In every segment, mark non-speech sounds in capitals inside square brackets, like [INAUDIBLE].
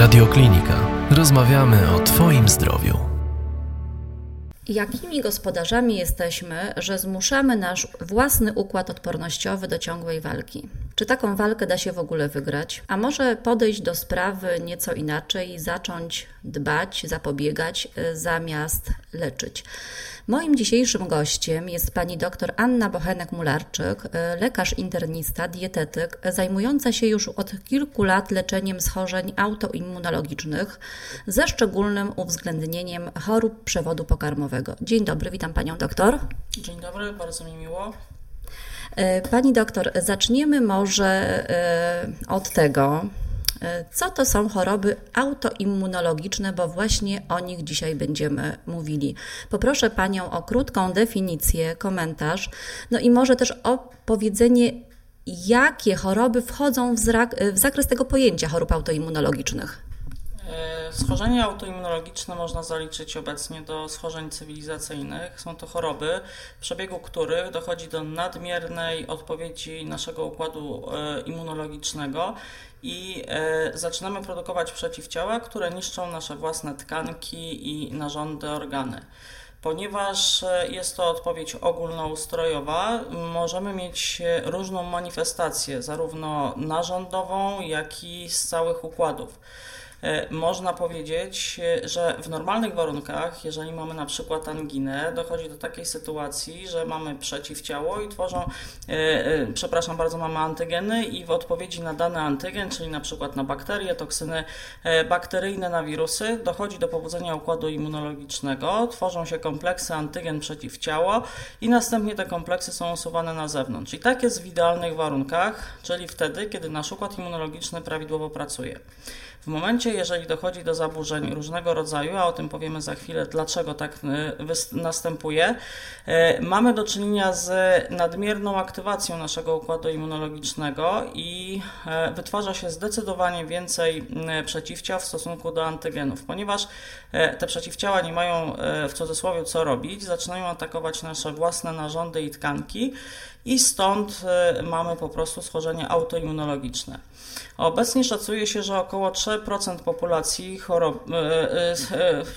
Radioklinika. Rozmawiamy o Twoim zdrowiu. Jakimi gospodarzami jesteśmy, że zmuszamy nasz własny układ odpornościowy do ciągłej walki? Czy taką walkę da się w ogóle wygrać? A może podejść do sprawy nieco inaczej zacząć dbać, zapobiegać y, zamiast leczyć? Moim dzisiejszym gościem jest pani dr Anna Bochenek-Mularczyk, y, lekarz internista, dietetyk, zajmująca się już od kilku lat leczeniem schorzeń autoimmunologicznych ze szczególnym uwzględnieniem chorób przewodu pokarmowego. Dzień dobry, witam panią doktor. Dzień dobry, bardzo mi miło. E, pani doktor, zaczniemy może e, od tego, e, co to są choroby autoimmunologiczne, bo właśnie o nich dzisiaj będziemy mówili. Poproszę Panią o krótką definicję, komentarz, no i może też o powiedzenie, jakie choroby wchodzą w, w zakres tego pojęcia chorób autoimmunologicznych. Schorzenia autoimmunologiczne można zaliczyć obecnie do schorzeń cywilizacyjnych. Są to choroby, w przebiegu których dochodzi do nadmiernej odpowiedzi naszego układu e, immunologicznego i e, zaczynamy produkować przeciwciała, które niszczą nasze własne tkanki i narządy, organy. Ponieważ e, jest to odpowiedź ogólnoustrojowa, możemy mieć różną manifestację, zarówno narządową, jak i z całych układów. E, można powiedzieć, e, że w normalnych warunkach, jeżeli mamy na przykład anginę, dochodzi do takiej sytuacji, że mamy przeciwciało i tworzą, e, przepraszam bardzo, mamy antygeny i w odpowiedzi na dany antygen, czyli na przykład na bakterie, toksyny bakteryjne, na wirusy, dochodzi do pobudzenia układu immunologicznego, tworzą się kompleksy antygen przeciwciało i następnie te kompleksy są usuwane na zewnątrz. I tak jest w idealnych warunkach, czyli wtedy, kiedy nasz układ immunologiczny prawidłowo pracuje. W momencie, jeżeli dochodzi do zaburzeń różnego rodzaju, a o tym powiemy za chwilę, dlaczego tak y, następuje, y, mamy do czynienia z nadmierną aktywacją naszego układu immunologicznego i y, wytwarza się zdecydowanie więcej przeciwciał w stosunku do antygenów, ponieważ te przeciwciała nie mają w cudzysłowie co robić, zaczynają atakować nasze własne narządy i tkanki i stąd mamy po prostu schorzenie autoimmunologiczne. Obecnie szacuje się, że około 3% populacji, chorob,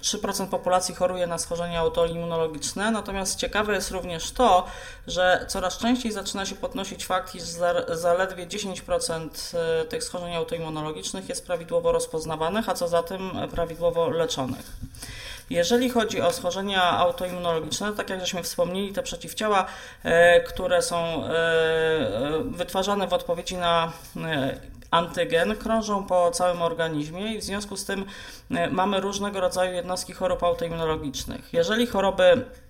3% e, e, e, populacji choruje na schorzenia autoimmunologiczne, natomiast ciekawe jest również to, że coraz częściej zaczyna się podnosić fakt, iż zaledwie 10% tych schorzeń autoimmunologicznych jest prawidłowo rozpoznawanych, a co za tym prawidłowo leczonych. Jeżeli chodzi o schorzenia autoimmunologiczne, tak jak żeśmy wspomnieli, te przeciwciała, które są wytwarzane w odpowiedzi na antygen krążą po całym organizmie i w związku z tym e, mamy różnego rodzaju jednostki chorób autoimmunologicznych. Jeżeli choroby E,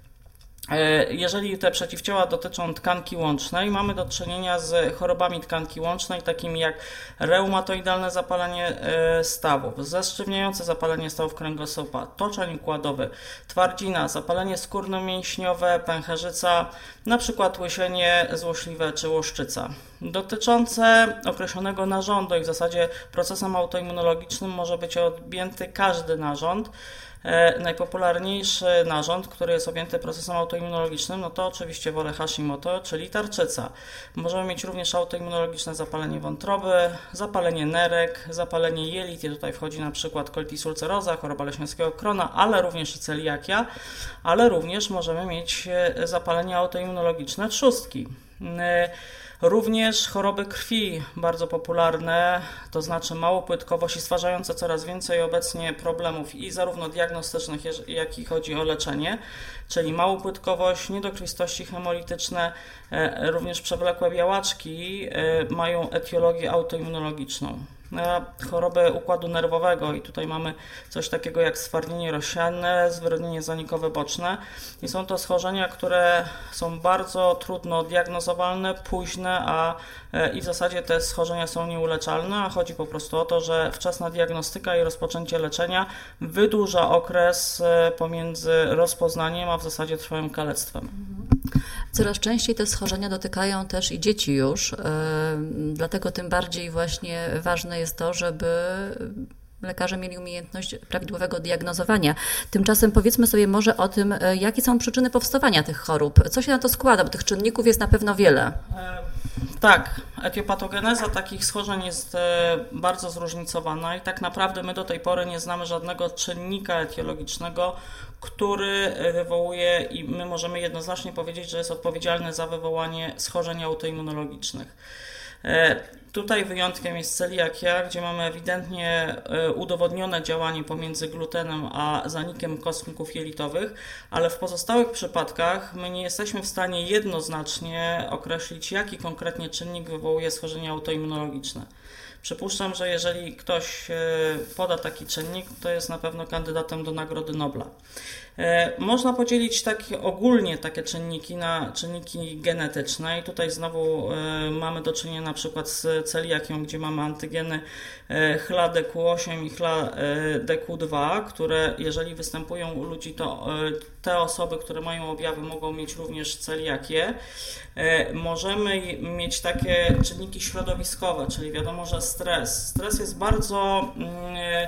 jeżeli te przeciwciała dotyczą tkanki łącznej, mamy do czynienia z chorobami tkanki łącznej, takimi jak reumatoidalne zapalenie e, stawów, zeszczywniające zapalenie stawów kręgosłupa, toczeń układowy, twardzina, zapalenie skórno-mięśniowe, pęcherzyca, przykład łysienie złośliwe czy łuszczyca. Dotyczące określonego narządu i w zasadzie procesem autoimmunologicznym może być objęty każdy narząd, E, najpopularniejszy narząd, który jest objęty procesem autoimmunologicznym, no to oczywiście wolę Hashimoto, czyli tarczyca. Możemy mieć również autoimmunologiczne zapalenie wątroby, zapalenie nerek, zapalenie jelit, i tutaj wchodzi na przykład colitis ulceroza, choroba leśniowskiego krona, ale również i celiakia, ale również możemy mieć e, zapalenie autoimmunologiczne trzustki. Również choroby krwi, bardzo popularne, to znaczy małopłytkowość i stwarzające coraz więcej obecnie problemów i zarówno diagnostycznych, jak i chodzi o leczenie, czyli małopłytkowość, niedokrwistości hemolityczne, e, również przewlekłe białaczki e, mają etiologię autoimmunologiczną. Na chorobę układu nerwowego i tutaj mamy coś takiego jak stwardnienie rozsiane, zwyrodnienie zanikowe boczne. I są to schorzenia, które są bardzo trudno diagnozowalne, późne, a i w zasadzie te schorzenia są nieuleczalne, a chodzi po prostu o to, że wczesna diagnostyka i rozpoczęcie leczenia wydłuża okres e, pomiędzy rozpoznaniem, a w zasadzie trwałym kalectwem. Coraz częściej te schorzenia dotykają też i dzieci już, e, dlatego tym bardziej właśnie ważne jest to, żeby lekarze mieli umiejętność prawidłowego diagnozowania. Tymczasem powiedzmy sobie może o tym, e, jakie są przyczyny powstawania tych chorób. Co się na to składa, bo tych czynników jest na pewno wiele. E, Tak, etiopatogeneza takich schorzeń jest e, bardzo zróżnicowana i tak naprawdę my do tej pory nie znamy żadnego czynnika etiologicznego, który wywołuje i my możemy jednoznacznie powiedzieć, że jest odpowiedzialny za wywołanie schorzeń autoimmunologicznych. E, tutaj wyjątkiem jest celiakia, gdzie mamy ewidentnie e, udowodnione działanie pomiędzy glutenem a zanikiem kostników jelitowych, ale w pozostałych przypadkach my nie jesteśmy w stanie jednoznacznie określić, jaki konkretnie czynnik wywołuje schorzenie autoimmunologiczne. Przypuszczam, że jeżeli ktoś e, poda taki czynnik, to jest na pewno kandydatem do Nagrody Nobla. E, można podzielić tak ogólnie takie czynniki na czynniki genetyczne i tutaj znowu e, mamy do czynienia na przykład z celiakią, gdzie mamy antygeny HLA-DQ8 i HLA-DQ2, które jeżeli występują u ludzi, to te osoby, które mają objawy mogą mieć również celiakię. Możemy mieć takie czynniki środowiskowe, czyli wiadomo, że stres. Stres jest bardzo mm,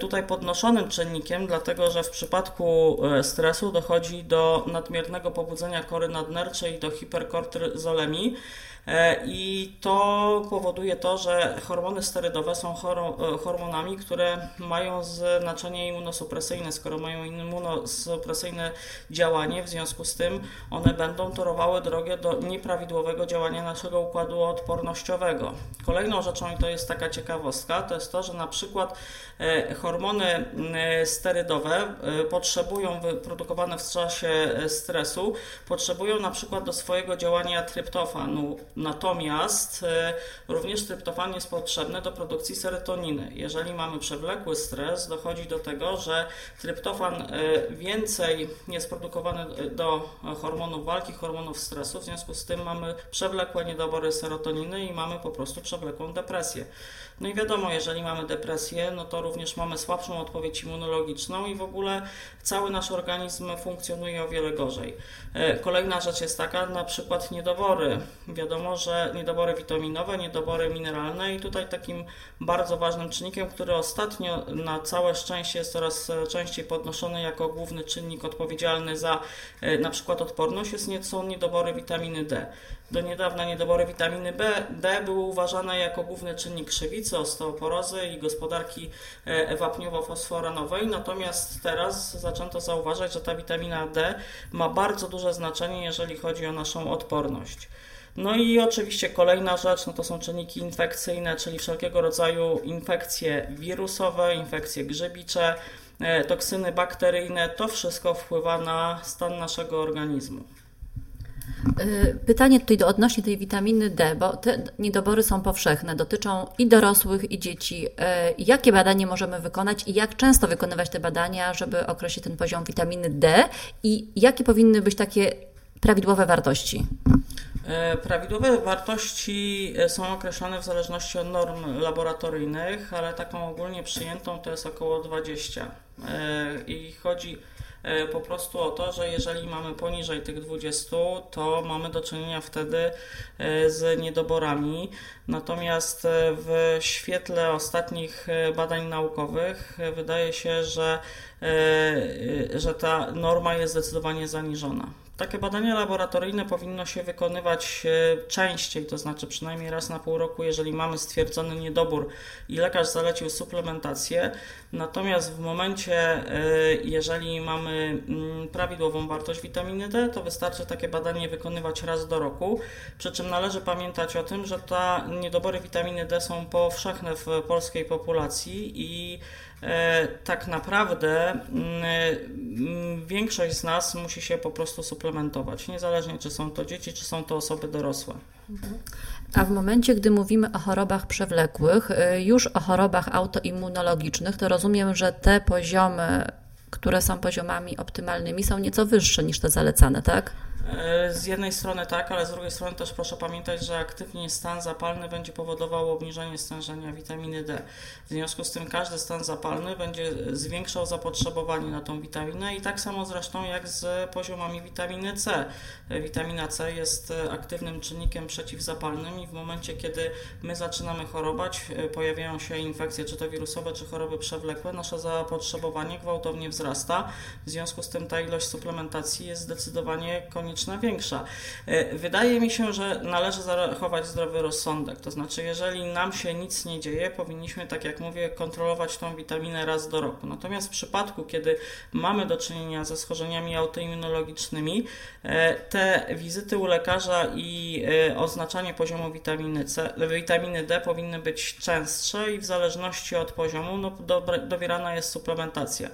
tutaj podnoszonym czynnikiem, dlatego że w przypadku e, stresu dochodzi do nadmiernego pobudzenia kory nadnerczej do hiperkortyzolemii. E, I to powoduje to, że hormony sterydowe są e, hormonami, które mają znaczenie immunosupresyjne. Skoro mają immunosupresyjne działanie, w związku z tym one będą torowały drogę do nieprawidłowego działania naszego układu odpornościowego. Kolejną rzeczą, i to jest taka ciekawostka, to jest to, że na przykład e, hormony sterydowe potrzebują, wyprodukowane w czasie stresu, potrzebują na przykład do swojego działania tryptofanu, Natomiast e, również tryptofan jest potrzebny do produkcji serotoniny. Jeżeli mamy przewlekły stres, dochodzi do tego, że tryptofan e, więcej jest produkowany e, do hormonów walki, hormonów stresu, w związku z tym mamy przewlekłe niedobory serotoniny i mamy po prostu przewlekłą depresję. No i wiadomo, jeżeli mamy depresję, no to również mamy słabszą odpowiedź immunologiczną i w ogóle cały nasz organizm funkcjonuje o wiele gorzej. Kolejna rzecz jest taka, na przykład niedobory. Wiadomo, że niedobory witaminowe, niedobory mineralne i tutaj takim bardzo ważnym czynnikiem, który ostatnio na całe szczęście jest coraz częściej podnoszony jako główny czynnik odpowiedzialny za e, na przykład odporność, jest, są niedobory witaminy D. Do niedawna niedobory witaminy B, D były uważane jako główny czynnik krzywicy, osteoporozy i gospodarki e, wapniowo-fosforanowej, natomiast teraz zaczęto zauważać, że ta witamina D ma bardzo duże znaczenie, jeżeli chodzi o naszą odporność. No i oczywiście kolejna rzecz, no to są czynniki infekcyjne, czyli wszelkiego rodzaju infekcje wirusowe, infekcje grzybicze, e, toksyny bakteryjne, to wszystko wpływa na stan naszego organizmu. E, pytanie tutaj do odnośnie tej witaminy D, bo te niedobory są powszechne, dotyczą i dorosłych, i dzieci. E, jakie badanie możemy wykonać i jak często wykonywać te badania, żeby określić ten poziom witaminy D i jakie powinny być takie prawidłowe wartości? E, prawidłowe wartości są określone w zależności od norm laboratoryjnych, ale taką ogólnie przyjętą to jest około 20. E, I chodzi po prostu o to, że jeżeli mamy poniżej tych 20, to mamy do czynienia wtedy z niedoborami. Natomiast w świetle ostatnich badań naukowych wydaje się, że, że ta norma jest zdecydowanie zaniżona. Takie badania laboratoryjne powinno się wykonywać e, częściej, to znaczy przynajmniej raz na pół roku, jeżeli mamy stwierdzony niedobór i lekarz zalecił suplementację. Natomiast w momencie, e, jeżeli mamy mm, prawidłową wartość witaminy D, to wystarczy takie badanie wykonywać raz do roku. Przy czym należy pamiętać o tym, że ta niedobory witaminy D są powszechne w polskiej populacji i E, tak naprawdę mm, mm, większość z nas musi się po prostu suplementować, niezależnie czy są to dzieci, czy są to osoby dorosłe. A w momencie, gdy mówimy o chorobach przewlekłych, y, już o chorobach autoimmunologicznych, to rozumiem, że te poziomy, które są poziomami optymalnymi, są nieco wyższe niż te zalecane, tak? E, z jednej strony tak, ale z drugiej strony też proszę pamiętać, że aktywnie stan zapalny będzie powodował obniżenie stężenia witaminy D. W związku z tym każdy stan zapalny będzie zwiększał zapotrzebowanie na tą witaminę i tak samo zresztą jak z poziomami witaminy C. E, witamina C jest aktywnym czynnikiem przeciwzapalnym i w momencie, kiedy my zaczynamy chorować, e, pojawiają się infekcje, czy to wirusowe, czy choroby przewlekłe, nasze zapotrzebowanie gwałtownie wzrasta. W związku z tym ta ilość suplementacji jest zdecydowanie konieczna chroniczna większa. Wydaje mi się, że należy zachować zdrowy rozsądek, to znaczy jeżeli nam się nic nie dzieje, powinniśmy, tak jak mówię, kontrolować tą witaminę raz do roku. Natomiast w przypadku, kiedy mamy do czynienia ze schorzeniami autoimmunologicznymi, te wizyty u lekarza i oznaczanie poziomu witaminy C, witaminy D powinny być częstsze i w zależności od poziomu no, dobierana jest suplementacja.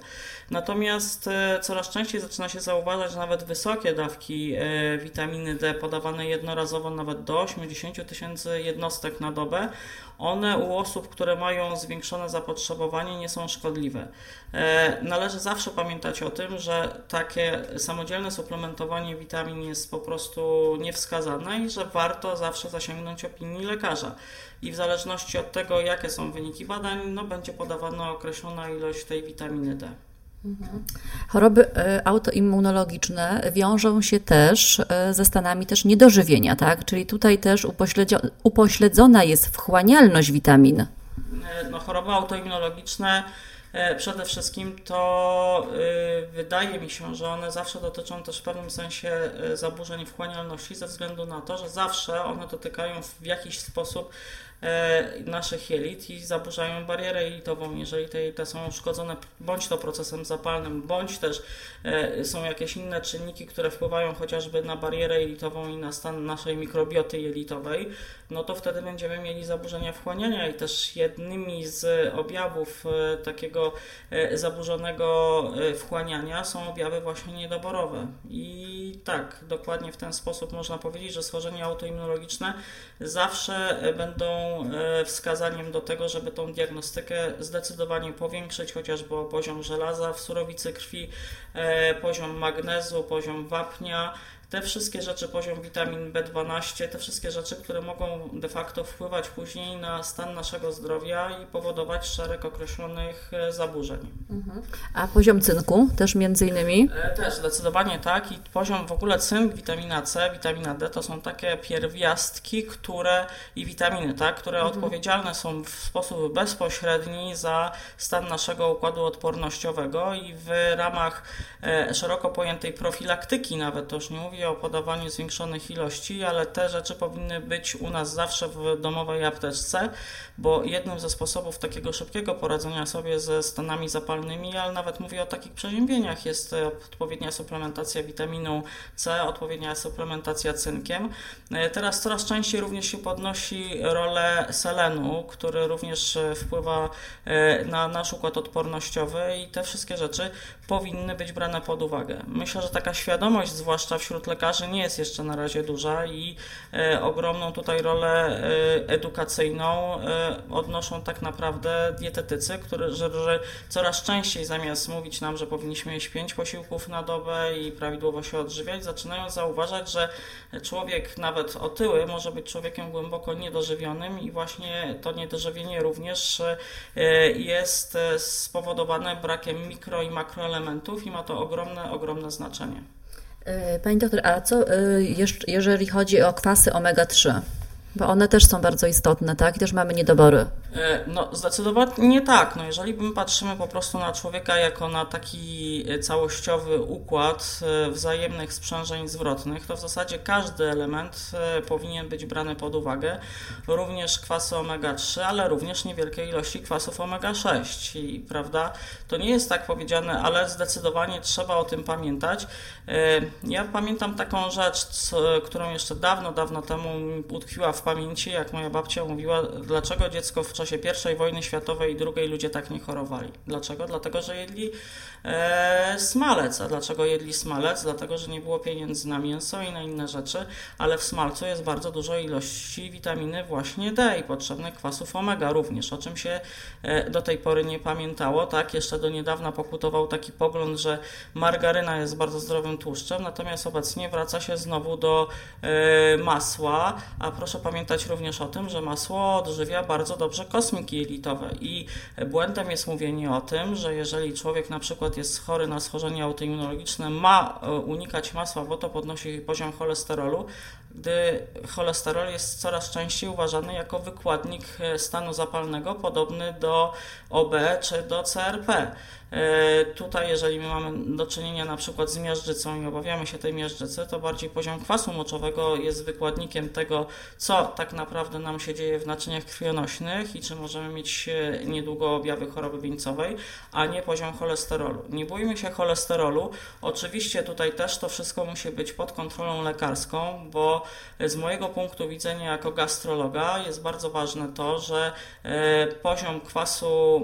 Natomiast e, coraz częściej zaczyna się zauważać nawet wysokie dawki e, witaminy D podawane jednorazowo nawet do 80 tysięcy jednostek na dobę. One u osób, które mają zwiększone zapotrzebowanie, nie są szkodliwe. E, należy zawsze pamiętać o tym, że takie samodzielne suplementowanie witamin jest po prostu niewskazane i że warto zawsze zasięgnąć opinii lekarza. I w zależności od tego, jakie są wyniki badań, no, będzie podawana określona ilość tej witaminy D. Choroby e, autoimmunologiczne wiążą się też e, ze stanami też niedożywienia, tak? Czyli tutaj też upośledzona jest wchłanialność witamin. E, no, choroby autoimmunologiczne przede wszystkim to wydaje mi się, że one zawsze dotyczą też w pewnym sensie zaburzeń wchłanialności ze względu na to, że zawsze one dotykają w jakiś sposób naszych jelit i zaburzają barierę jelitową, jeżeli te jelita są uszkodzone bądź to procesem zapalnym, bądź też e, są jakieś inne czynniki, które wpływają chociażby na barierę jelitową i na stan naszej mikrobioty jelitowej, no to wtedy będziemy mieli zaburzenia wchłaniania i też jednymi z objawów e, takiego zaburzonego wchłaniania są objawy właśnie niedoborowe. I tak, dokładnie w ten sposób można powiedzieć, że schorzenia autoimmunologiczne zawsze będą E, wskazaniem do tego, żeby tą diagnostykę zdecydowanie powiększyć, chociażby poziom żelaza w surowicy krwi, e, poziom magnezu, poziom wapnia, te wszystkie rzeczy, poziom witamin B12, te wszystkie rzeczy, które mogą de facto wpływać później na stan naszego zdrowia i powodować szereg określonych e, zaburzeń. Mhm. A poziom cynku też między innymi? E, też zdecydowanie tak i poziom w ogóle cynk, witamina C, witamina D to są takie pierwiastki, które i witaminy, tak, które mhm. odpowiedzialne są w sposób bezpośredni za stan naszego układu odpornościowego i w ramach e, szeroko pojętej profilaktyki nawet, to już nie mówię o podawaniu zwiększonych ilości, ale te rzeczy powinny być u nas zawsze w domowej apteczce, bo jednym ze sposobów takiego szybkiego poradzenia sobie ze stanami zapalnymi, ale nawet mówię o takich przeziębieniach, jest odpowiednia suplementacja witaminą C, odpowiednia suplementacja cynkiem. Teraz coraz częściej również się podnosi rolę selenu, który również wpływa e, na nasz układ odpornościowy i te wszystkie rzeczy powinny być brane pod uwagę. Myślę, że taka świadomość, zwłaszcza wśród lekarzy, nie jest jeszcze na razie duża i e, ogromną tutaj rolę e, edukacyjną e, odnoszą tak naprawdę dietetycy, którzy coraz częściej zamiast mówić nam, że powinniśmy jeść pięć posiłków na dobę i prawidłowo się odżywiać, zaczynają zauważać, że człowiek nawet otyły może być człowiekiem głęboko niedożywionym i właśnie to niedożywienie również jest spowodowane brakiem mikro i makroelementów elementów i ma to ogromne, ogromne znaczenie. E, pani doktor, a co e, jeżeli chodzi o kwasy omega-3? Bo one też są bardzo istotne, tak? I też mamy niedobory. E, no, zdecydowanie tak. No, jeżeli my patrzymy po prostu na człowieka jako na taki e, całościowy układ e, wzajemnych sprzężeń zwrotnych, to w zasadzie każdy element powinien być brany pod uwagę. Również kwasy omega-3, ale również niewielkie ilości kwasów omega-6. I prawda, to nie jest tak powiedziane, ale zdecydowanie trzeba o tym pamiętać. Ja pamiętam taką rzecz, którą jeszcze dawno, dawno temu utkwiła w pamięci, jak moja babcia mówiła, dlaczego dziecko w czasie I wojny światowej i II ludzie tak nie chorowali. Dlaczego? Dlatego, że jedli e, smalec. A dlaczego jedli smalec? Dlatego, że nie było pieniędzy na mięso i na inne rzeczy, ale w smalcu jest bardzo dużo ilości witaminy właśnie D i potrzebnych kwasów omega również, o czym się e, do tej pory nie pamiętało. Tak, jeszcze do niedawna pokutował taki pogląd, że margaryna jest bardzo zdrowym tłuszczem, natomiast obecnie wraca się znowu do e, masła, a proszę pamiętać również o tym, że masło odżywia bardzo dobrze kosmiki jelitowe i błędem jest mówienie o tym, że jeżeli człowiek na przykład jest chory na schorzenie autoimmunologiczne, ma e, unikać masła, bo to podnosi poziom cholesterolu, gdy cholesterol jest coraz częściej uważany jako wykładnik stanu zapalnego podobny do OB czy do CRP. E, tutaj, jeżeli my mamy do czynienia na przykład z miażdżycą i obawiamy się tej miażdżycy, to bardziej poziom kwasu moczowego jest wykładnikiem tego, co tak naprawdę nam się dzieje w naczyniach krwionośnych i czy możemy mieć e, niedługo objawy choroby wieńcowej, a nie poziom cholesterolu. Nie bójmy się cholesterolu. Oczywiście tutaj też to wszystko musi być pod kontrolą lekarską, bo z mojego punktu widzenia jako gastrologa jest bardzo ważne to, że e, poziom kwasu,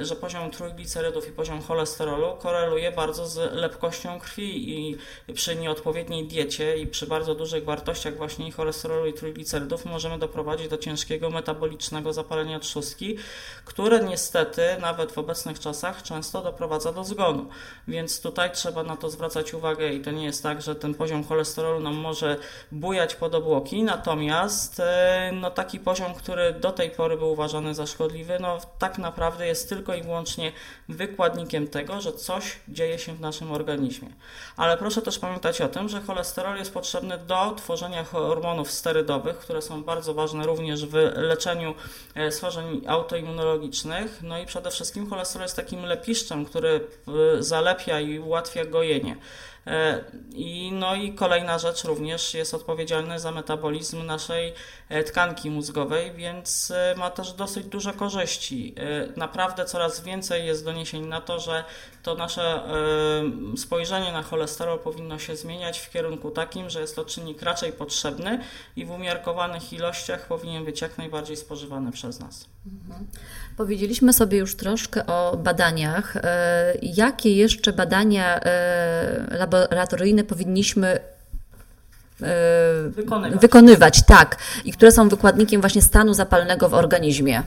że poziom trójglicerydów i poziom poziom cholesterolu koreluje bardzo z lepkością krwi i przy nieodpowiedniej diecie i przy bardzo dużych wartościach właśnie cholesterolu i trójglicerydów możemy doprowadzić do ciężkiego metabolicznego zapalenia trzustki, które niestety nawet w obecnych czasach często doprowadza do zgonu. Więc tutaj trzeba na to zwracać uwagę i to nie jest tak, że ten poziom cholesterolu nam może bujać pod obłoki, natomiast e, no, taki poziom, który do tej pory był uważany za szkodliwy, no tak naprawdę jest tylko i wyłącznie wykładnik tego, że coś dzieje się w naszym organizmie. Ale proszę też pamiętać o tym, że cholesterol jest potrzebny do tworzenia hormonów sterydowych, które są bardzo ważne również w leczeniu e, schorzeń autoimmunologicznych. No i przede wszystkim cholesterol jest takim lepiszczem, który e, zalepia i ułatwia gojenie. E, I, no i kolejna rzecz również jest odpowiedzialny za metabolizm naszej e, tkanki mózgowej, więc e, ma też dosyć duże korzyści. Naprawdę coraz więcej jest doniesień na to, że to nasze spojrzenie na cholesterol powinno się zmieniać w kierunku takim, że jest to czynnik raczej potrzebny i w umiarkowanych ilościach powinien być jak najbardziej spożywany przez nas. Powiedzieliśmy sobie już troszkę o badaniach. Jakie jeszcze badania laboratoryjne powinniśmy e, wykonywać. wykonywać, tak, i które są wykładnikiem właśnie stanu zapalnego w organizmie.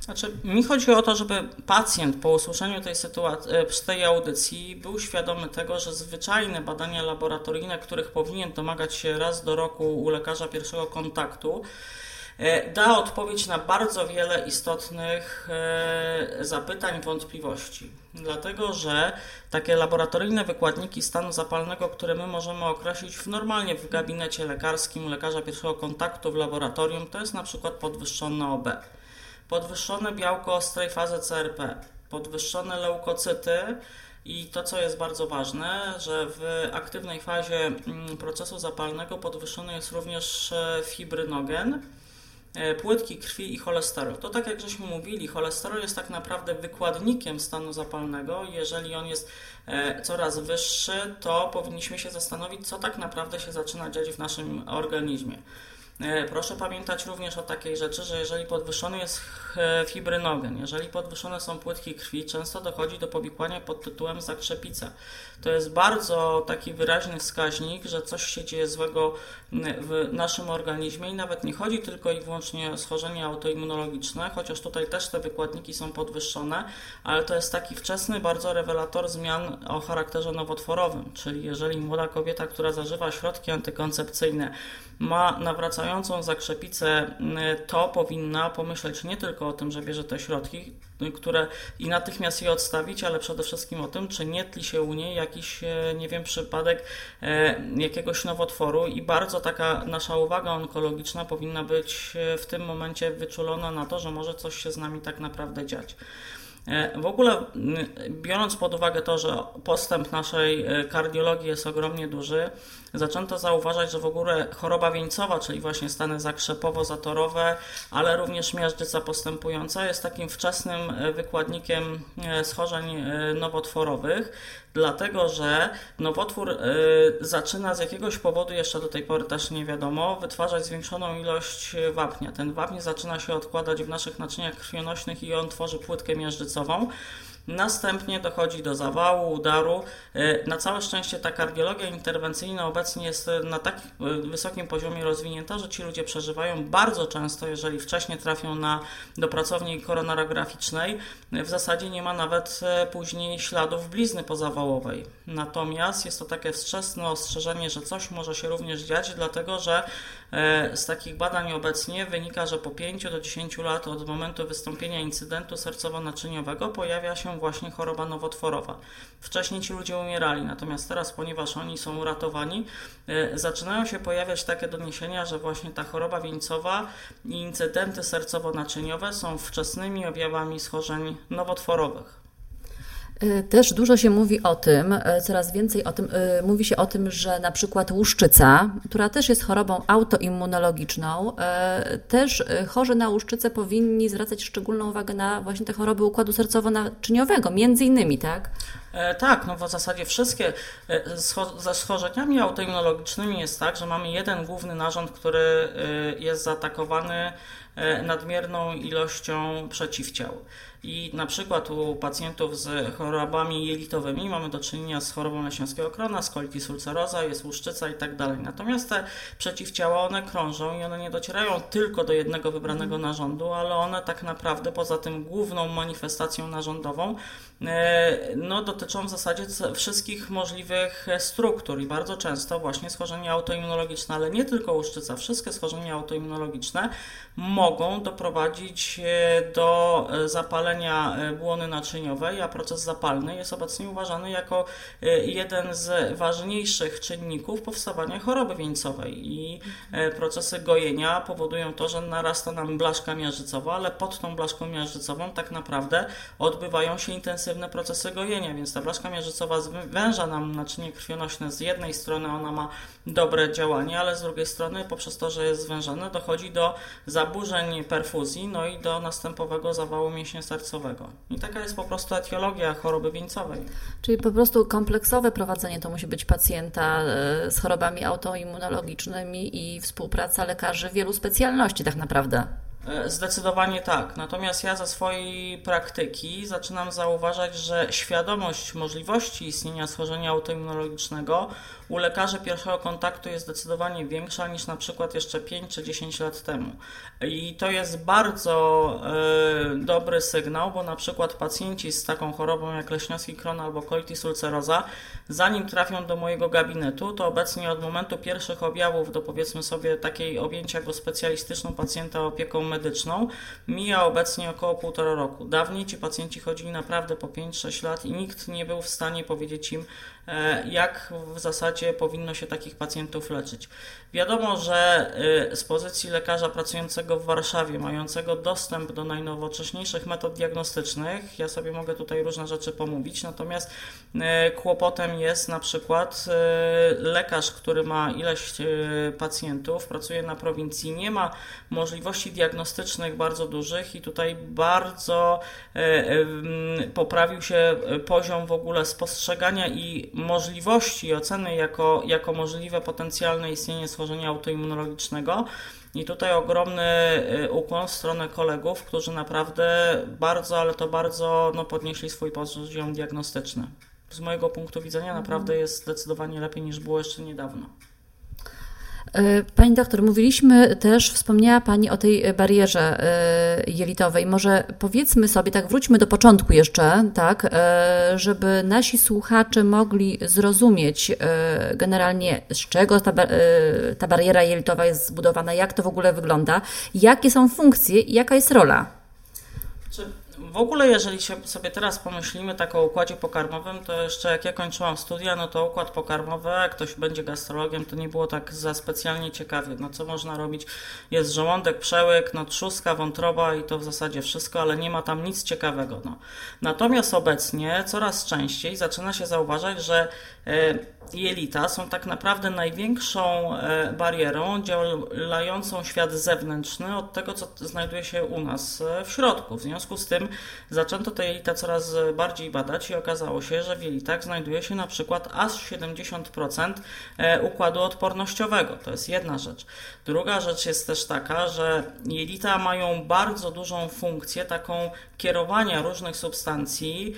Znaczy, mi chodzi o to, żeby pacjent po usłyszeniu tej sytuacji, e, tej audycji był świadomy tego, że zwyczajne badania laboratoryjne, których powinien domagać się raz do roku u lekarza pierwszego kontaktu, E, da odpowiedź na bardzo wiele istotnych e, zapytań, wątpliwości. Dlatego, że takie laboratoryjne wykładniki stanu zapalnego, które my możemy określić w normalnie w gabinecie lekarskim lekarza pierwszego kontaktu w laboratorium, to jest na przykład podwyższone OB, podwyższone białko ostrej fazy CRP, podwyższone leukocyty, i to, co jest bardzo ważne, że w aktywnej fazie mm, procesu zapalnego podwyższony jest również e, fibrynogen, E, płytki krwi i cholesterol. To tak jak żeśmy mówili, cholesterol jest tak naprawdę wykładnikiem stanu zapalnego. Jeżeli on jest e, coraz wyższy, to powinniśmy się zastanowić, co tak naprawdę się zaczyna dziać w naszym organizmie. E, proszę pamiętać również o takiej rzeczy, że jeżeli podwyższony jest fibrynogen, jeżeli podwyższone są płytki krwi, często dochodzi do powikłania pod tytułem zakrzepica. To jest bardzo taki wyraźny wskaźnik, że coś się dzieje złego w naszym organizmie i nawet nie chodzi tylko i wyłącznie o schorzenia autoimmunologiczne, chociaż tutaj też te wykładniki są podwyższone, ale to jest taki wczesny bardzo rewelator zmian o charakterze nowotworowym, czyli jeżeli młoda kobieta, która zażywa środki antykoncepcyjne, ma nawracającą zakrzepicę, to powinna pomyśleć nie tylko o tym, że bierze te środki, które i natychmiast je odstawić, ale przede wszystkim o tym, czy nie tli się u niej jakiś, e, nie wiem, przypadek e, jakiegoś nowotworu i bardzo taka nasza uwaga onkologiczna powinna być e, w tym momencie wyczulona na to, że może coś się z nami tak naprawdę dziać. W ogóle, biorąc pod uwagę to, że postęp naszej kardiologii jest ogromnie duży, zaczęto zauważać, że w ogóle choroba wieńcowa, czyli właśnie stany zakrzepowo-zatorowe, ale również miażdżyca postępująca jest takim wczesnym wykładnikiem schorzeń nowotworowych, dlatego że nowotwór zaczyna z jakiegoś powodu, jeszcze do tej pory też nie wiadomo, wytwarzać zwiększoną ilość wapnia. Ten wapń zaczyna się odkładać w naszych naczyniach krwionośnych i on tworzy płytkę miażdżycową. Następnie dochodzi do zawału, udaru. E, na całe szczęście ta kardiologia interwencyjna obecnie jest na tak e, wysokim poziomie rozwinięta, że ci ludzie przeżywają bardzo często, jeżeli wcześniej trafią na, do pracowni koronarograficznej, w zasadzie nie ma nawet e, później śladów blizny pozawałowej. Natomiast jest to takie wczesne ostrzeżenie, że coś może się również dziać, dlatego że z takich badań obecnie wynika, że po 5 do 10 lat od momentu wystąpienia incydentu sercowo-naczyniowego pojawia się właśnie choroba nowotworowa. Wcześniej ci ludzie umierali, natomiast teraz, ponieważ oni są ratowani, e, zaczynają się pojawiać takie doniesienia, że właśnie ta choroba wieńcowa i incydenty sercowo-naczyniowe są wczesnymi objawami schorzeń nowotworowych. Y, też dużo się mówi o tym, y, coraz więcej o tym, y, mówi się o tym, że na przykład łuszczyca, która też jest chorobą autoimmunologiczną, też chorzy na łuszczycę powinni zwracać szczególną uwagę na właśnie te choroby układu sercowo-naczyniowego, między innymi, tak? E, tak, no w zasadzie wszystkie e, ze schorzeniami autoimmunologicznymi jest tak, że mamy jeden główny narząd, który jest zaatakowany nadmierną ilością przeciwciał. I na przykład u pacjentów z chorobami jelitowymi mamy do czynienia z chorobą nasionskiego krona, z colitis ulcerosa, jest łuszczyca i tak dalej. Natomiast te przeciwciała, one krążą i one nie docierają tylko do jednego wybranego narządu, ale one tak naprawdę poza tym główną manifestacją narządową e, no, dotyczą w zasadzie wszystkich możliwych struktur i bardzo często właśnie schorzenia autoimmunologiczne, ale nie tylko łuszczyca, wszystkie schorzenia autoimmunologiczne mogą doprowadzić e, do e, zapalenia e, błony naczyniowej, a proces zapalny jest obecnie uważany jako jeden z ważniejszych czynników powstawania choroby wieńcowej. I procesy gojenia powodują to, że narasta nam blaszka miażdżycowa, ale pod tą blaszką miażdżycową tak naprawdę odbywają się intensywne procesy gojenia, więc ta blaszka miażdżycowa zwęża nam naczynie krwionośne z jednej strony, ona ma dobre działanie, ale z drugiej strony poprzez to, że jest zwężone dochodzi do zaburzeń perfuzji, no i do następowego zawału mięśnia sercowego. I taka jest po prostu etiologia choroby wieńcowej. Czyli po prostu kompleksowe prowadzenie to musi być pacjenta e, z chorobami autoimmunologicznymi i współpraca lekarzy wielu specjalności tak naprawdę. E, zdecydowanie tak. Natomiast ja ze swojej praktyki zaczynam zauważać, że świadomość możliwości istnienia schorzenia autoimmunologicznego u lekarzy pierwszego kontaktu jest zdecydowanie większa niż na przykład jeszcze 5 czy 10 lat temu. I to jest bardzo e, dobry sygnał, bo na przykład pacjenci z taką chorobą jak leśniowski kron albo colitis ulcerosa, zanim trafią do mojego gabinetu, to obecnie od momentu pierwszych objawów do powiedzmy sobie takiej objęcia go specjalistyczną pacjenta opieką medyczną mija obecnie około półtora roku. Dawniej ci pacjenci chodzili naprawdę po 5-6 lat i nikt nie był w stanie powiedzieć im, jak w zasadzie powinno się takich pacjentów leczyć. Wiadomo, że y, z pozycji lekarza pracującego w Warszawie, mającego dostęp do najnowocześniejszych metod diagnostycznych, ja sobie mogę tutaj różne rzeczy pomówić, natomiast y, kłopotem jest na przykład lekarz, który ma ileś pacjentów, pracuje na prowincji, nie ma możliwości diagnostycznych bardzo dużych i tutaj bardzo poprawił się poziom w ogóle spostrzegania i możliwości oceny jako, jako możliwe potencjalne istnienie schorzenia autoimmunologicznego. I tutaj ogromny y, ukłon w stronę kolegów, którzy naprawdę bardzo, ale to bardzo no, podnieśli swój poziom diagnostyczny. Z mojego punktu widzenia naprawdę jest zdecydowanie lepiej niż było jeszcze niedawno. E, pani doktor, mówiliśmy też, wspomniała Pani o tej barierze e, jelitowej. Może powiedzmy sobie, tak wróćmy do początku jeszcze, tak, e, żeby nasi słuchacze mogli zrozumieć generalnie z czego ta, ta bariera jelitowa jest zbudowana, jak to w ogóle wygląda, jakie są funkcje i jaka jest rola. W ogóle, jeżeli sobie teraz pomyślimy tak o układzie pokarmowym, to jeszcze jak ja kończyłam studia, no to układ pokarmowy, jak ktoś będzie gastrologiem, to nie było tak za specjalnie ciekawie. No co można robić? Jest żołądek, przełyk, no trzustka, wątroba i to w zasadzie wszystko, ale nie ma tam nic ciekawego. No. Natomiast obecnie coraz częściej zaczyna się zauważać, że e, jelita są tak naprawdę największą e, barierą działającą świat zewnętrzny od tego, co znajduje się u nas e, w środku. W związku z tym zaczęto te jelita coraz bardziej badać i okazało się, że w jelitach znajduje się na przykład aż 70% e, układu odpornościowego. To jest jedna rzecz. Druga rzecz jest też taka, że jelita mają bardzo dużą funkcję taką kierowania różnych substancji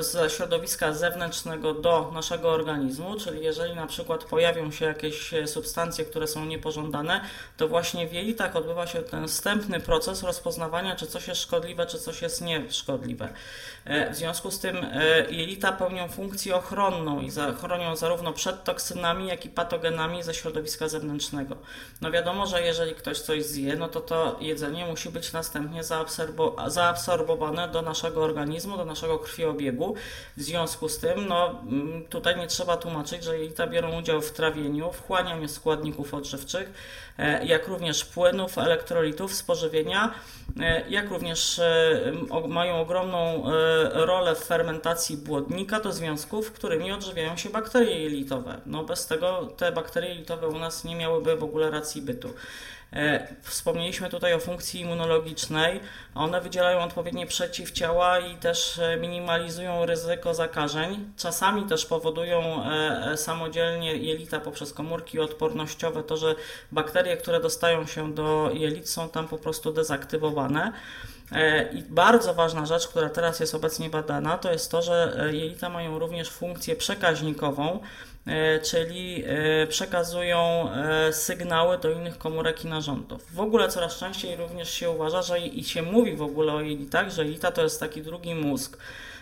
ze środowiska zewnętrznego do naszego organizmu, czyli jeżeli na przykład pojawią się jakieś substancje, które są niepożądane, to właśnie w jelitach odbywa się ten wstępny proces rozpoznawania, czy coś jest szkodliwe, czy coś jest nieszkodliwe. W związku z tym jelita pełnią funkcję ochronną i chronią zarówno przed toksynami, jak i patogenami ze środowiska zewnętrznego. No wiadomo, że jeżeli ktoś coś zje, no to to jedzenie musi być następnie zaabsorbowane do naszego organizmu, do naszego krwiobiegu. W związku z tym, no mm, tutaj nie trzeba tłumaczyć, że jelita biorą udział w trawieniu, wchłanianiu składników odżywczych, e, jak również płynów, elektrolitów z pożywienia, e, jak również e, mają ogromną rolę w fermentacji błonnika do związków, którymi odżywiają się bakterie jelitowe. No bez tego te bakterie jelitowe u nas nie miałyby w ogóle racji bytu. E, wspomnieliśmy tutaj o funkcji immunologicznej. One wydzielają odpowiednie przeciwciała i też e, minimalizują ryzyko zakażeń. Czasami też powodują e, samodzielnie jelita poprzez komórki odpornościowe to, że bakterie, które dostają się do jelit są tam po prostu dezaktywowane. I bardzo ważna rzecz, która teraz jest obecnie badana, to jest to, że jelita mają również funkcję przekaźnikową, E, czyli e, przekazują e, sygnały do innych komórek i narządów. W ogóle coraz częściej również się uważa, że i się mówi w ogóle o jelitach, że jelita to jest taki drugi mózg.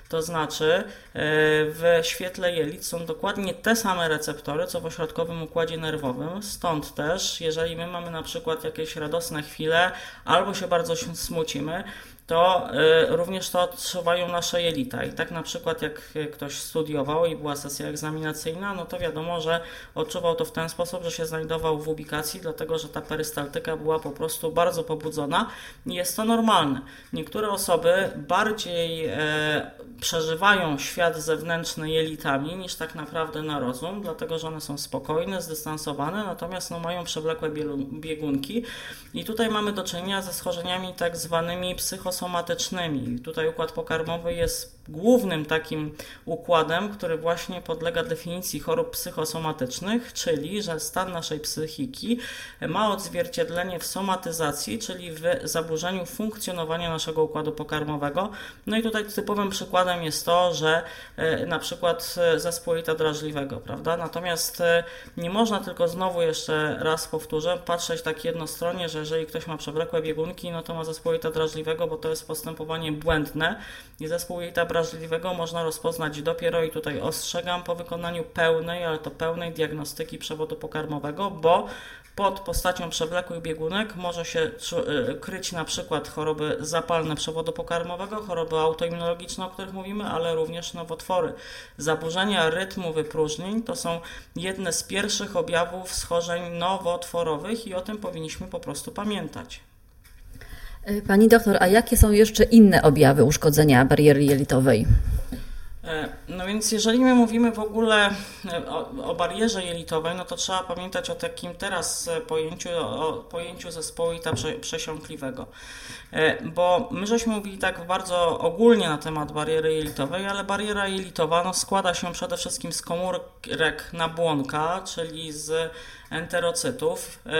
To znaczy, w świetle jelit są dokładnie te same receptory, co w ośrodkowym układzie nerwowym. Stąd też, jeżeli my mamy na przykład jakieś radosne chwile albo się bardzo smucimy, to y, również to odczuwają nasze jelita. I tak na przykład jak ktoś studiował i była sesja egzaminacyjna, no to wiadomo, że odczuwał to w ten sposób, że się znajdował w ubikacji, dlatego że ta perystaltyka była po prostu bardzo pobudzona i jest to normalne. Niektóre osoby bardziej e, przeżywają świat zewnętrzny jelitami niż tak naprawdę na rozum, dlatego że one są spokojne, zdystansowane, natomiast no, mają przewlekłe biegunki i tutaj mamy do czynienia ze schorzeniami tak zwanymi psychosomatycznymi. Tutaj układ pokarmowy jest głównym takim układem, który właśnie podlega definicji chorób psychosomatycznych, czyli że stan naszej psychiki ma odzwierciedlenie w somatyzacji, czyli w zaburzeniu funkcjonowania naszego układu pokarmowego. No i tutaj typowym przykładem jest to, że e, na przykład e, zespół jelita drażliwego, prawda? Natomiast e, nie można tylko znowu jeszcze raz powtórzę, patrzeć tak jednostronnie, że jeżeli ktoś ma przewlekłe biegunki, no to ma zespół jelita drażliwego, bo to jest postępowanie błędne i zespół jelita wrażliwego można rozpoznać dopiero i tutaj ostrzegam po wykonaniu pełnej, ale to pełnej diagnostyki przewodu pokarmowego, bo pod postacią przewlekłych biegunek może się y, kryć na przykład choroby zapalne przewodu pokarmowego, choroby autoimmunologiczne, o których mówimy, ale również nowotwory. Zaburzenia rytmu wypróżnień to są jedne z pierwszych objawów schorzeń nowotworowych i o tym powinniśmy po prostu pamiętać. E, pani doktor, a jakie są jeszcze inne objawy uszkodzenia bariery jelitowej? E, no więc jeżeli my mówimy w ogóle e, o, o, barierze jelitowej, no to trzeba pamiętać o takim teraz pojęciu, o pojęciu zespołu jelita przesiąkliwego. Bo my żeśmy mówili tak bardzo ogólnie na temat bariery jelitowej, ale bariera jelitowa no, składa się przede wszystkim z komórek nabłonka, czyli z enterocytów, e,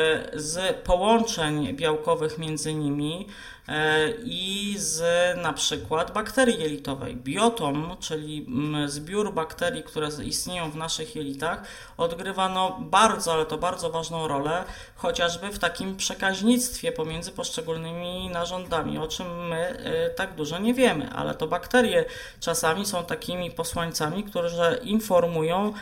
z połączeń białkowych między nimi e, i z na przykład bakterii jelitowej. Biotom, czyli zbiór bakterii, które istnieją w naszych jelitach, odgrywano bardzo, ale to bardzo ważną rolę, chociażby w takim przekaźnictwie pomiędzy poszczególnymi narządami, o czym my e, tak dużo nie wiemy, ale to bakterie czasami są takimi posłańcami, które informują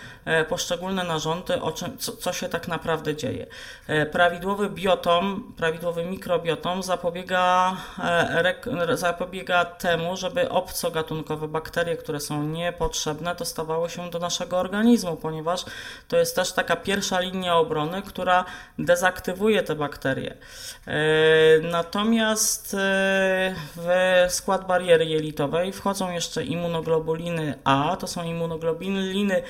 poszczególne narządy o czym, co, co się tak naprawdę dzieje. E, prawidłowy biotom, prawidłowy mikrobiotom zapobiega, e, zapobiega temu, żeby obcogatunkowe bakterie, które są niepotrzebne, dostawały się do naszego organizmu, ponieważ to jest też taka pierwsza linia obrony, która dezaktywuje te bakterie. E, natomiast w skład bariery jelitowej wchodzą jeszcze immunoglobuliny A, to są immunoglobuliny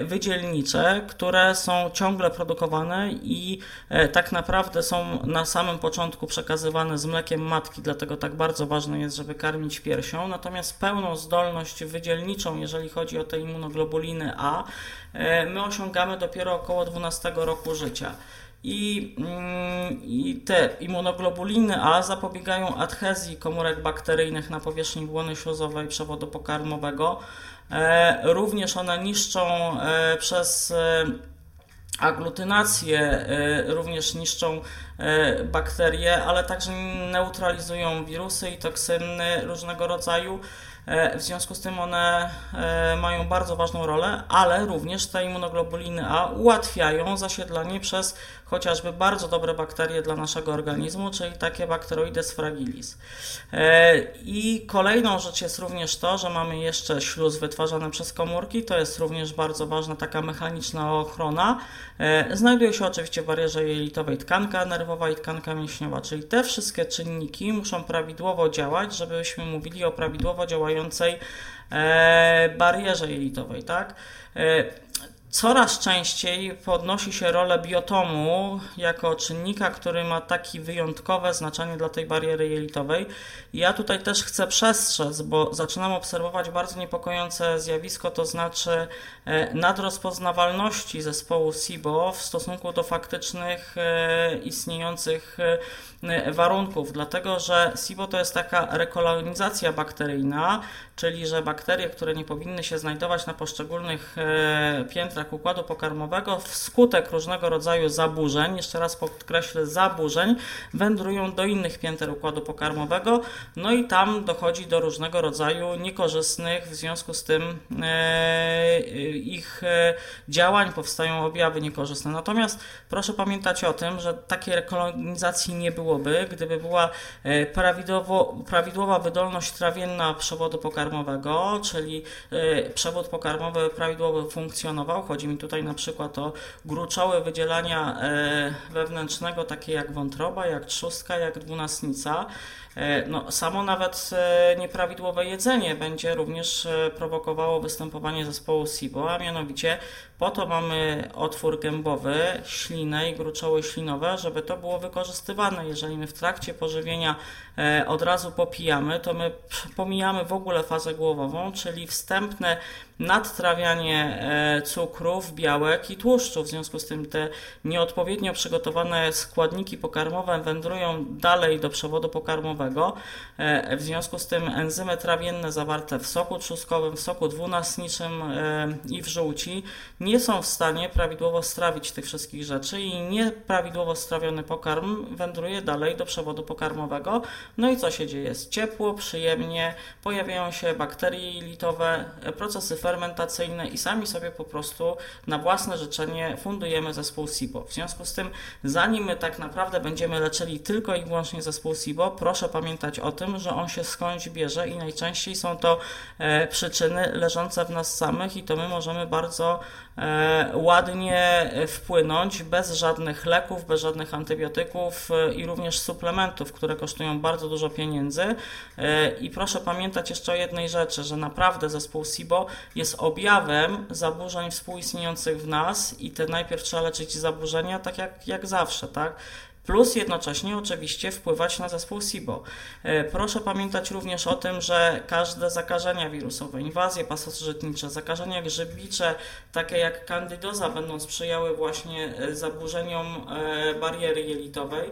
wydzielnicze, które są ciągle produkowane i e, tak naprawdę są na samym początku przekazywane z mlekiem matki, dlatego tak bardzo ważne jest, żeby karmić piersią. Natomiast pełną zdolność wydzielniczą, jeżeli chodzi o te immunoglobuliny A, e, my osiągamy dopiero około 12 roku życia. I, mm, i te immunoglobuliny A zapobiegają adhezji komórek bakteryjnych na powierzchni błony śluzowej przewodu pokarmowego. Również one niszczą przez aglutynację, również niszczą bakterie, ale także neutralizują wirusy i toksyny różnego rodzaju. E, w związku z tym one e, mają bardzo ważną rolę, ale również te immunoglobuliny A ułatwiają zasiedlanie przez chociażby bardzo dobre bakterie dla naszego organizmu, czyli takie Bacteroides fragilis. E, I kolejną rzecz jest również to, że mamy jeszcze śluz wytwarzany przez komórki, to jest również bardzo ważna taka mechaniczna ochrona. Znajduje się oczywiście w barierze jelitowej tkanka nerwowa i tkanka mięśniowa, czyli te wszystkie czynniki muszą prawidłowo działać, żebyśmy mówili o prawidłowo działającej e, barierze jelitowej, tak? E, coraz częściej podnosi się rolę biotomu jako czynnika, który ma takie wyjątkowe znaczenie dla tej bariery jelitowej. Ja tutaj też chcę przestrzec, bo zaczynam obserwować bardzo niepokojące zjawisko, to znaczy e, nadrozpoznawalności zespołu SIBO w stosunku do faktycznych istniejących warunków, dlatego że SIBO to jest taka rekolonizacja bakteryjna, czyli że bakterie, które nie powinny się znajdować na poszczególnych e, układu pokarmowego, wskutek różnego rodzaju zaburzeń, jeszcze raz podkreślę, zaburzeń, wędrują do innych pięter układu pokarmowego, no i tam dochodzi do różnego rodzaju niekorzystnych, w związku z tym e, ich e, działań powstają objawy niekorzystne. Natomiast proszę pamiętać o tym, że takiej rekolonizacji nie byłoby, gdyby była prawidłowo, prawidłowa wydolność trawienna przewodu pokarmowego, czyli przewód pokarmowy prawidłowo funkcjonował. Chodzi mi tutaj na przykład o gruczoły wydzielania y, wewnętrznego, takie jak wątroba, jak trzustka, jak dwunastnica. Y, no, samo nawet nieprawidłowe jedzenie będzie również prowokowało występowanie zespołu SIBO, a mianowicie po to mamy otwór gębowy, ślinę i gruczoły ślinowe, żeby to było wykorzystywane. Jeżeli my w trakcie pożywienia e, od razu popijamy, to my pomijamy w ogóle fazę głowową, czyli wstępne nadtrawianie e, cukrów, białek i tłuszczów. W związku z tym te nieodpowiednio przygotowane składniki pokarmowe wędrują dalej do przewodu pokarmowego. E, w związku z tym enzymy trawienne zawarte w soku trzustkowym, w soku dwunastniczym i w żółci nie nie są w stanie prawidłowo strawić tych wszystkich rzeczy i nieprawidłowo strawiony pokarm wędruje dalej do przewodu pokarmowego. No i co się dzieje? Jest ciepło, przyjemnie, pojawiają się bakterie jelitowe, procesy fermentacyjne i sami sobie po prostu na własne życzenie fundujemy zespół SIBO. W związku z tym, zanim my tak naprawdę będziemy leczyli tylko i wyłącznie zespół SIBO, proszę pamiętać o tym, że on się skądś bierze i najczęściej są to e, przyczyny leżące w nas samych i to my możemy bardzo ładnie wpłynąć bez żadnych leków, bez żadnych antybiotyków e, i również suplementów, które kosztują bardzo dużo pieniędzy. E, I proszę pamiętać jeszcze o jednej rzeczy, że naprawdę zespół SIBO jest objawem zaburzeń współistniejących w nas i te najpierw trzeba leczyć zaburzenia, tak jak, jak zawsze, tak? Plus jednocześnie oczywiście wpływać na zespół SIBO. E, proszę pamiętać również o tym, że każde zakażenia wirusowe, inwazje pasożytnicze, zakażenia grzybicze, takie jak kandydoza, będą sprzyjały właśnie e, zaburzeniom e, bariery jelitowej.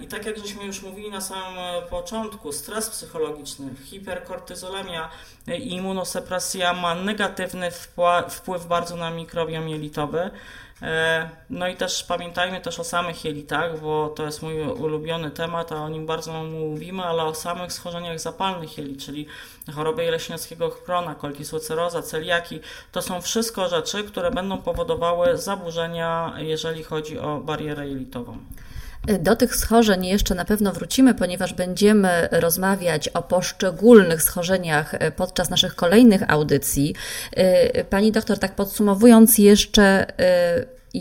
I tak jak żeśmy już mówili na samym początku, stres psychologiczny, hiperkortyzolemia i immunosepresja ma negatywny wpływ bardzo na mikrobiom jelitowy. E, no i też pamiętajmy też o samych jelitach, bo to jest mój ulubiony temat, a o nim bardzo mówimy, ale o samych schorzeniach zapalnych jelit, czyli chorobę jeleśniowskiego krona, kolkisłoceroza, celiaki. To są wszystko rzeczy, które będą powodowały zaburzenia, jeżeli chodzi o barierę jelitową. Do tych schorzeń jeszcze na pewno wrócimy, ponieważ będziemy rozmawiać o poszczególnych schorzeniach podczas naszych kolejnych audycji. Y, pani doktor, tak podsumowując jeszcze,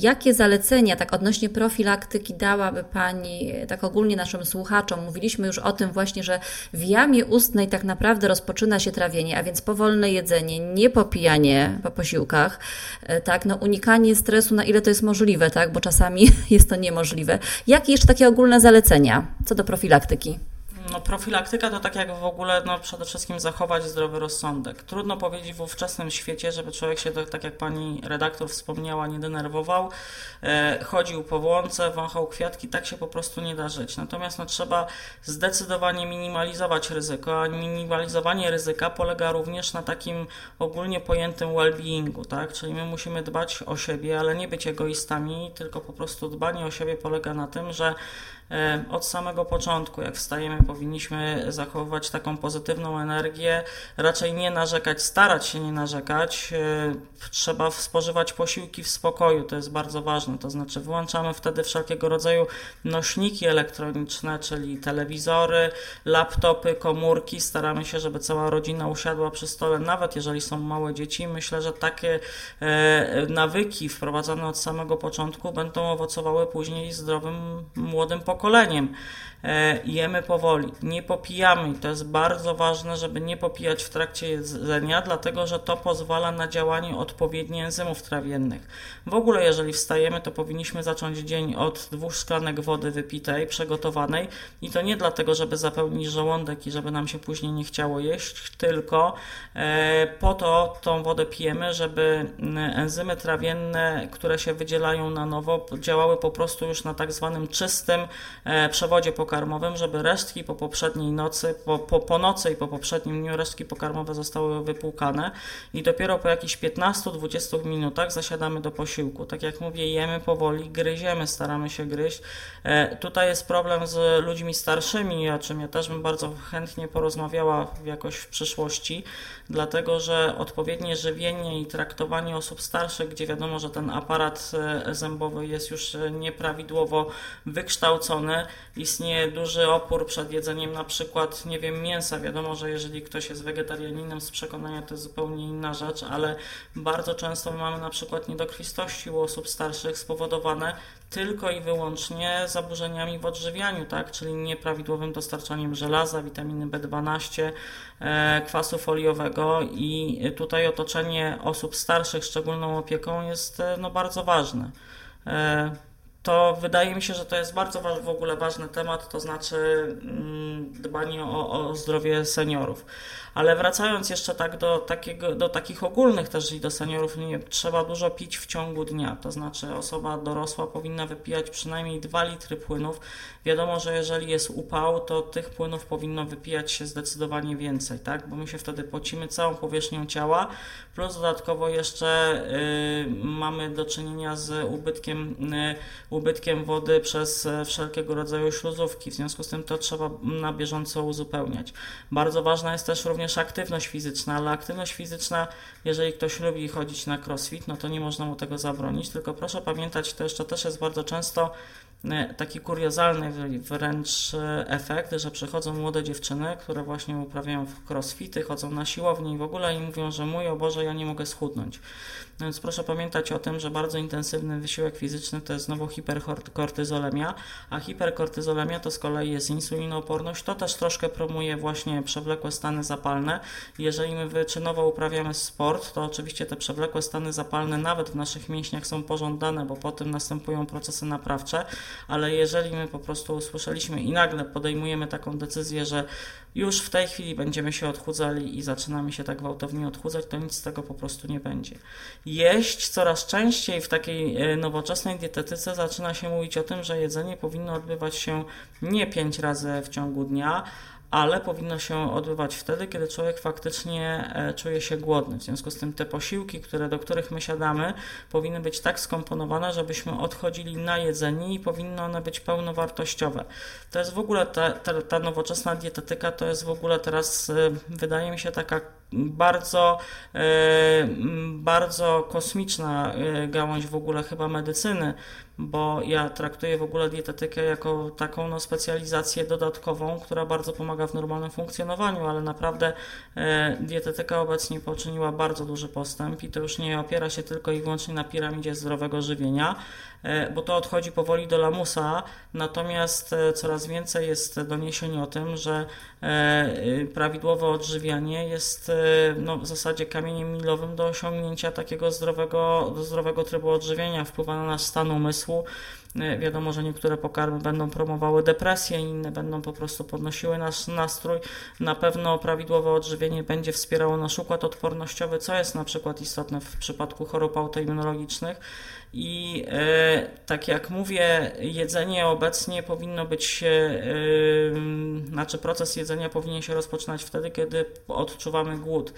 Jakie zalecenia, tak odnośnie profilaktyki, dałaby Pani tak ogólnie naszym słuchaczom? Mówiliśmy już o tym właśnie, że w jamie ustnej tak naprawdę rozpoczyna się trawienie, a więc powolne jedzenie, nie popijanie po posiłkach, e, tak, no unikanie stresu, na ile to jest możliwe, tak, bo czasami [LAUGHS] jest to niemożliwe. Jakie jeszcze takie ogólne zalecenia co do profilaktyki? No, profilaktyka to tak jak w ogóle no, przede wszystkim zachować zdrowy rozsądek. Trudno powiedzieć w ówczesnym świecie, żeby człowiek się, tak jak pani redaktor wspomniała, nie denerwował, e, chodził po łące, wąchał kwiatki, tak się po prostu nie da żyć. Natomiast no, trzeba zdecydowanie minimalizować ryzyko, a minimalizowanie ryzyka polega również na takim ogólnie pojętym well-beingu, tak? Czyli my musimy dbać o siebie, ale nie być egoistami, tylko po prostu dbanie o siebie polega na tym, że od samego początku, jak wstajemy, powinniśmy zachowywać taką pozytywną energię, raczej nie narzekać, starać się nie narzekać. Trzeba spożywać posiłki w spokoju, to jest bardzo ważne. To znaczy, wyłączamy wtedy wszelkiego rodzaju nośniki elektroniczne, czyli telewizory, laptopy, komórki. Staramy się, żeby cała rodzina usiadła przy stole, nawet jeżeli są małe dzieci. Myślę, że takie nawyki wprowadzone od samego początku będą owocowały później zdrowym młodym pokoleniem pokoleniem. E, jemy powoli, nie popijamy to jest bardzo ważne, żeby nie popijać w trakcie jedzenia, dlatego że to pozwala na działanie odpowiednich enzymów trawiennych. W ogóle, jeżeli wstajemy, to powinniśmy zacząć dzień od dwóch szklanek wody wypitej, przygotowanej i to nie dlatego, żeby zapełnić żołądek i żeby nam się później nie chciało jeść, tylko e, po to tą wodę pijemy, żeby enzymy trawienne, które się wydzielają na nowo, działały po prostu już na tak zwanym czystym e, przewodzie pokarmowym pokarmowym, żeby resztki po poprzedniej nocy, po, po, po nocy i po poprzednim dniu resztki pokarmowe zostały wypłukane i dopiero po jakichś 15-20 minutach zasiadamy do posiłku. Tak jak mówię, jemy powoli, gryziemy, staramy się gryźć. E, tutaj jest problem z ludźmi starszymi, o czym ja też bym bardzo chętnie porozmawiała jakoś w przyszłości, dlatego że odpowiednie żywienie i traktowanie osób starszych, gdzie wiadomo, że ten aparat e, zębowy jest już e, nieprawidłowo wykształcony, istnieje duży opór przed jedzeniem na przykład, nie wiem, mięsa. Wiadomo, że jeżeli ktoś jest wegetarianinem z przekonania, to jest zupełnie inna rzecz, ale bardzo często mamy na przykład niedokrwistości u osób starszych spowodowane tylko i wyłącznie zaburzeniami w odżywianiu, tak? czyli nieprawidłowym dostarczaniem żelaza, witaminy B12, e, kwasu foliowego i tutaj otoczenie osób starszych szczególną opieką jest e, no, bardzo ważne. To wydaje mi się, że to jest bardzo w ogóle ważny temat, to znaczy mm, dbanie o, o zdrowie seniorów. Ale wracając jeszcze tak do, takiego, do takich ogólnych też i do seniorów, nie trzeba dużo pić w ciągu dnia. To znaczy osoba dorosła powinna wypijać przynajmniej 2 litry płynów. Wiadomo, że jeżeli jest upał, to tych płynów powinno wypijać się zdecydowanie więcej, tak? Bo my się wtedy pocimy całą powierzchnią ciała, plus dodatkowo jeszcze y, mamy do czynienia z ubytkiem, y, ubytkiem wody przez y, wszelkiego rodzaju śluzówki. W związku z tym to trzeba na bieżąco uzupełniać. Bardzo ważna jest też również aktywność fizyczna, ale aktywność fizyczna, jeżeli ktoś lubi chodzić na crossfit, no to nie można mu tego zabronić, tylko proszę pamiętać, to jeszcze też jest bardzo często e, taki kuriozalny wręcz e, efekt, że przychodzą młode dziewczyny, które właśnie uprawiają crossfity, chodzą na siłownię i w ogóle i mówią, że mój o Boże, ja nie mogę schudnąć. No więc proszę pamiętać o tym, że bardzo intensywny wysiłek fizyczny to jest znowu hiperkortyzolemia, a hiperkortyzolemia to z kolei jest insulinooporność. To też troszkę promuje właśnie przewlekłe stany zapalne. Jeżeli my wyczynowo uprawiamy sport, to oczywiście te przewlekłe stany zapalne nawet w naszych mięśniach są pożądane, bo po tym następują procesy naprawcze, ale jeżeli my po prostu usłyszeliśmy i nagle podejmujemy taką decyzję, że już w tej chwili będziemy się odchudzali i zaczynamy się tak gwałtownie odchudzać, to nic z tego po prostu nie będzie. Jeść coraz częściej w takiej e, nowoczesnej dietetyce zaczyna się mówić o tym, że jedzenie powinno odbywać się nie pięć razy w ciągu dnia, ale powinno się odbywać wtedy, kiedy człowiek faktycznie e, czuje się głodny. W związku z tym te posiłki, które, do których my siadamy, powinny być tak skomponowane, żebyśmy odchodzili na jedzenie i powinny one być pełnowartościowe. To jest w ogóle ta, ta, ta nowoczesna dietetyka, to jest w ogóle teraz, e, wydaje mi się, taka bardzo, e, bardzo kosmiczna gałąź w ogóle chyba medycyny, bo ja traktuję w ogóle dietetykę jako taką no, specjalizację dodatkową, która bardzo pomaga w normalnym funkcjonowaniu, ale naprawdę e, dietetyka obecnie poczyniła bardzo duży postęp i to już nie opiera się tylko i wyłącznie na piramidzie zdrowego żywienia, e, bo to odchodzi powoli do lamusa, natomiast e, coraz więcej jest doniesień o tym, że e, prawidłowe odżywianie jest e, no, w zasadzie kamieniem milowym do osiągnięcia takiego zdrowego, zdrowego trybu odżywienia, wpływa na nasz stan umysłu, Wiadomo, że niektóre pokarmy będą promowały depresję, inne będą po prostu podnosiły nasz nastrój. Na pewno prawidłowe odżywienie będzie wspierało nasz układ odpornościowy, co jest na przykład istotne w przypadku chorób autoimmunologicznych. I e, tak jak mówię, jedzenie obecnie powinno być, e, znaczy proces jedzenia powinien się rozpoczynać wtedy, kiedy odczuwamy głód.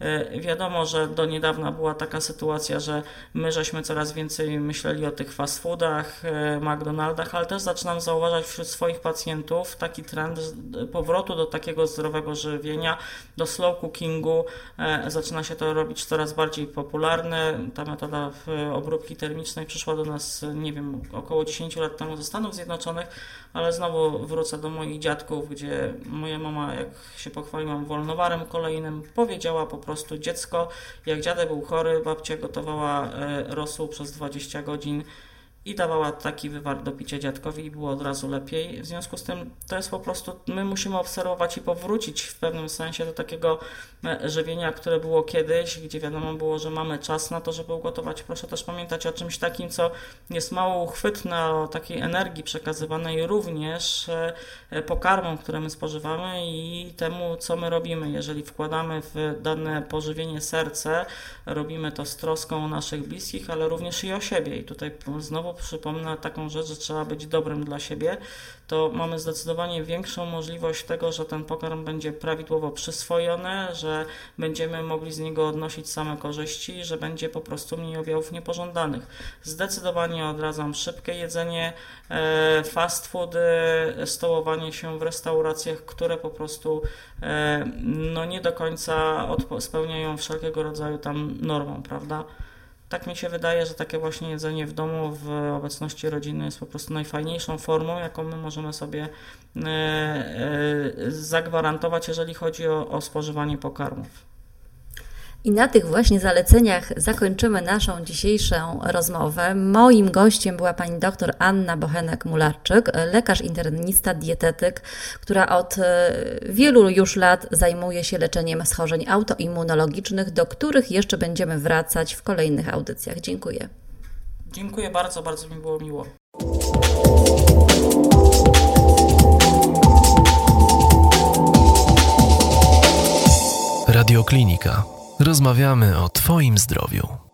E, wiadomo, że do niedawna była taka sytuacja, że my żeśmy coraz więcej myśleli o tych fast foodach, e, McDonaldach, ale też zaczynam zauważać wśród swoich pacjentów taki trend powrotu do takiego zdrowego żywienia, do slow cookingu. E, zaczyna się to robić coraz bardziej popularne. Ta metoda obróbki termicznej przyszła do nas, nie wiem, około 10 lat temu ze Stanów Zjednoczonych, ale znowu wrócę do moich dziadków, gdzie moja mama, jak się pochwaliłam wolnowarem kolejnym, powiedziała po prostu dziecko, jak dziadek był chory, babcia gotowała e, rosół przez 20 godzin i dawała taki wywar do picia dziadkowi i było od razu lepiej. W związku z tym to jest po prostu, my musimy obserwować i powrócić w pewnym sensie do takiego e, żywienia, które było kiedyś, gdzie wiadomo było, że mamy czas na to, żeby ugotować. Proszę też pamiętać o czymś takim, co jest mało uchwytne, o takiej energii przekazywanej również e, pokarmom, które my spożywamy i temu, co my robimy. Jeżeli wkładamy w dane pożywienie serce, robimy to z troską o naszych bliskich, ale również i o siebie. I tutaj znowu przypomnę taką rzecz, że trzeba być dobrym dla siebie, to mamy zdecydowanie większą możliwość tego, że ten pokarm będzie prawidłowo przyswojony, że będziemy mogli z niego odnosić same korzyści, że będzie po prostu mniej objawów niepożądanych. Zdecydowanie odradzam szybkie jedzenie, e, fast foody, stołowanie się w restauracjach, które po prostu e, no nie do końca spełniają wszelkiego rodzaju tam normą, prawda? Tak mi się wydaje, że takie właśnie jedzenie w domu w obecności rodziny jest po prostu najfajniejszą formą, jaką my możemy sobie e, e, zagwarantować, jeżeli chodzi o, o spożywanie pokarmów. I na tych właśnie zaleceniach zakończymy naszą dzisiejszą rozmowę. Moim gościem była pani dr Anna Bochenek-Mularczyk, lekarz internista, dietetyk, która od e, wielu już lat zajmuje się leczeniem schorzeń autoimmunologicznych, do których jeszcze będziemy wracać w kolejnych audycjach. Dziękuję. Dziękuję bardzo, bardzo mi było miło. Radioklinika Rozmawiamy o Twoim zdrowiu.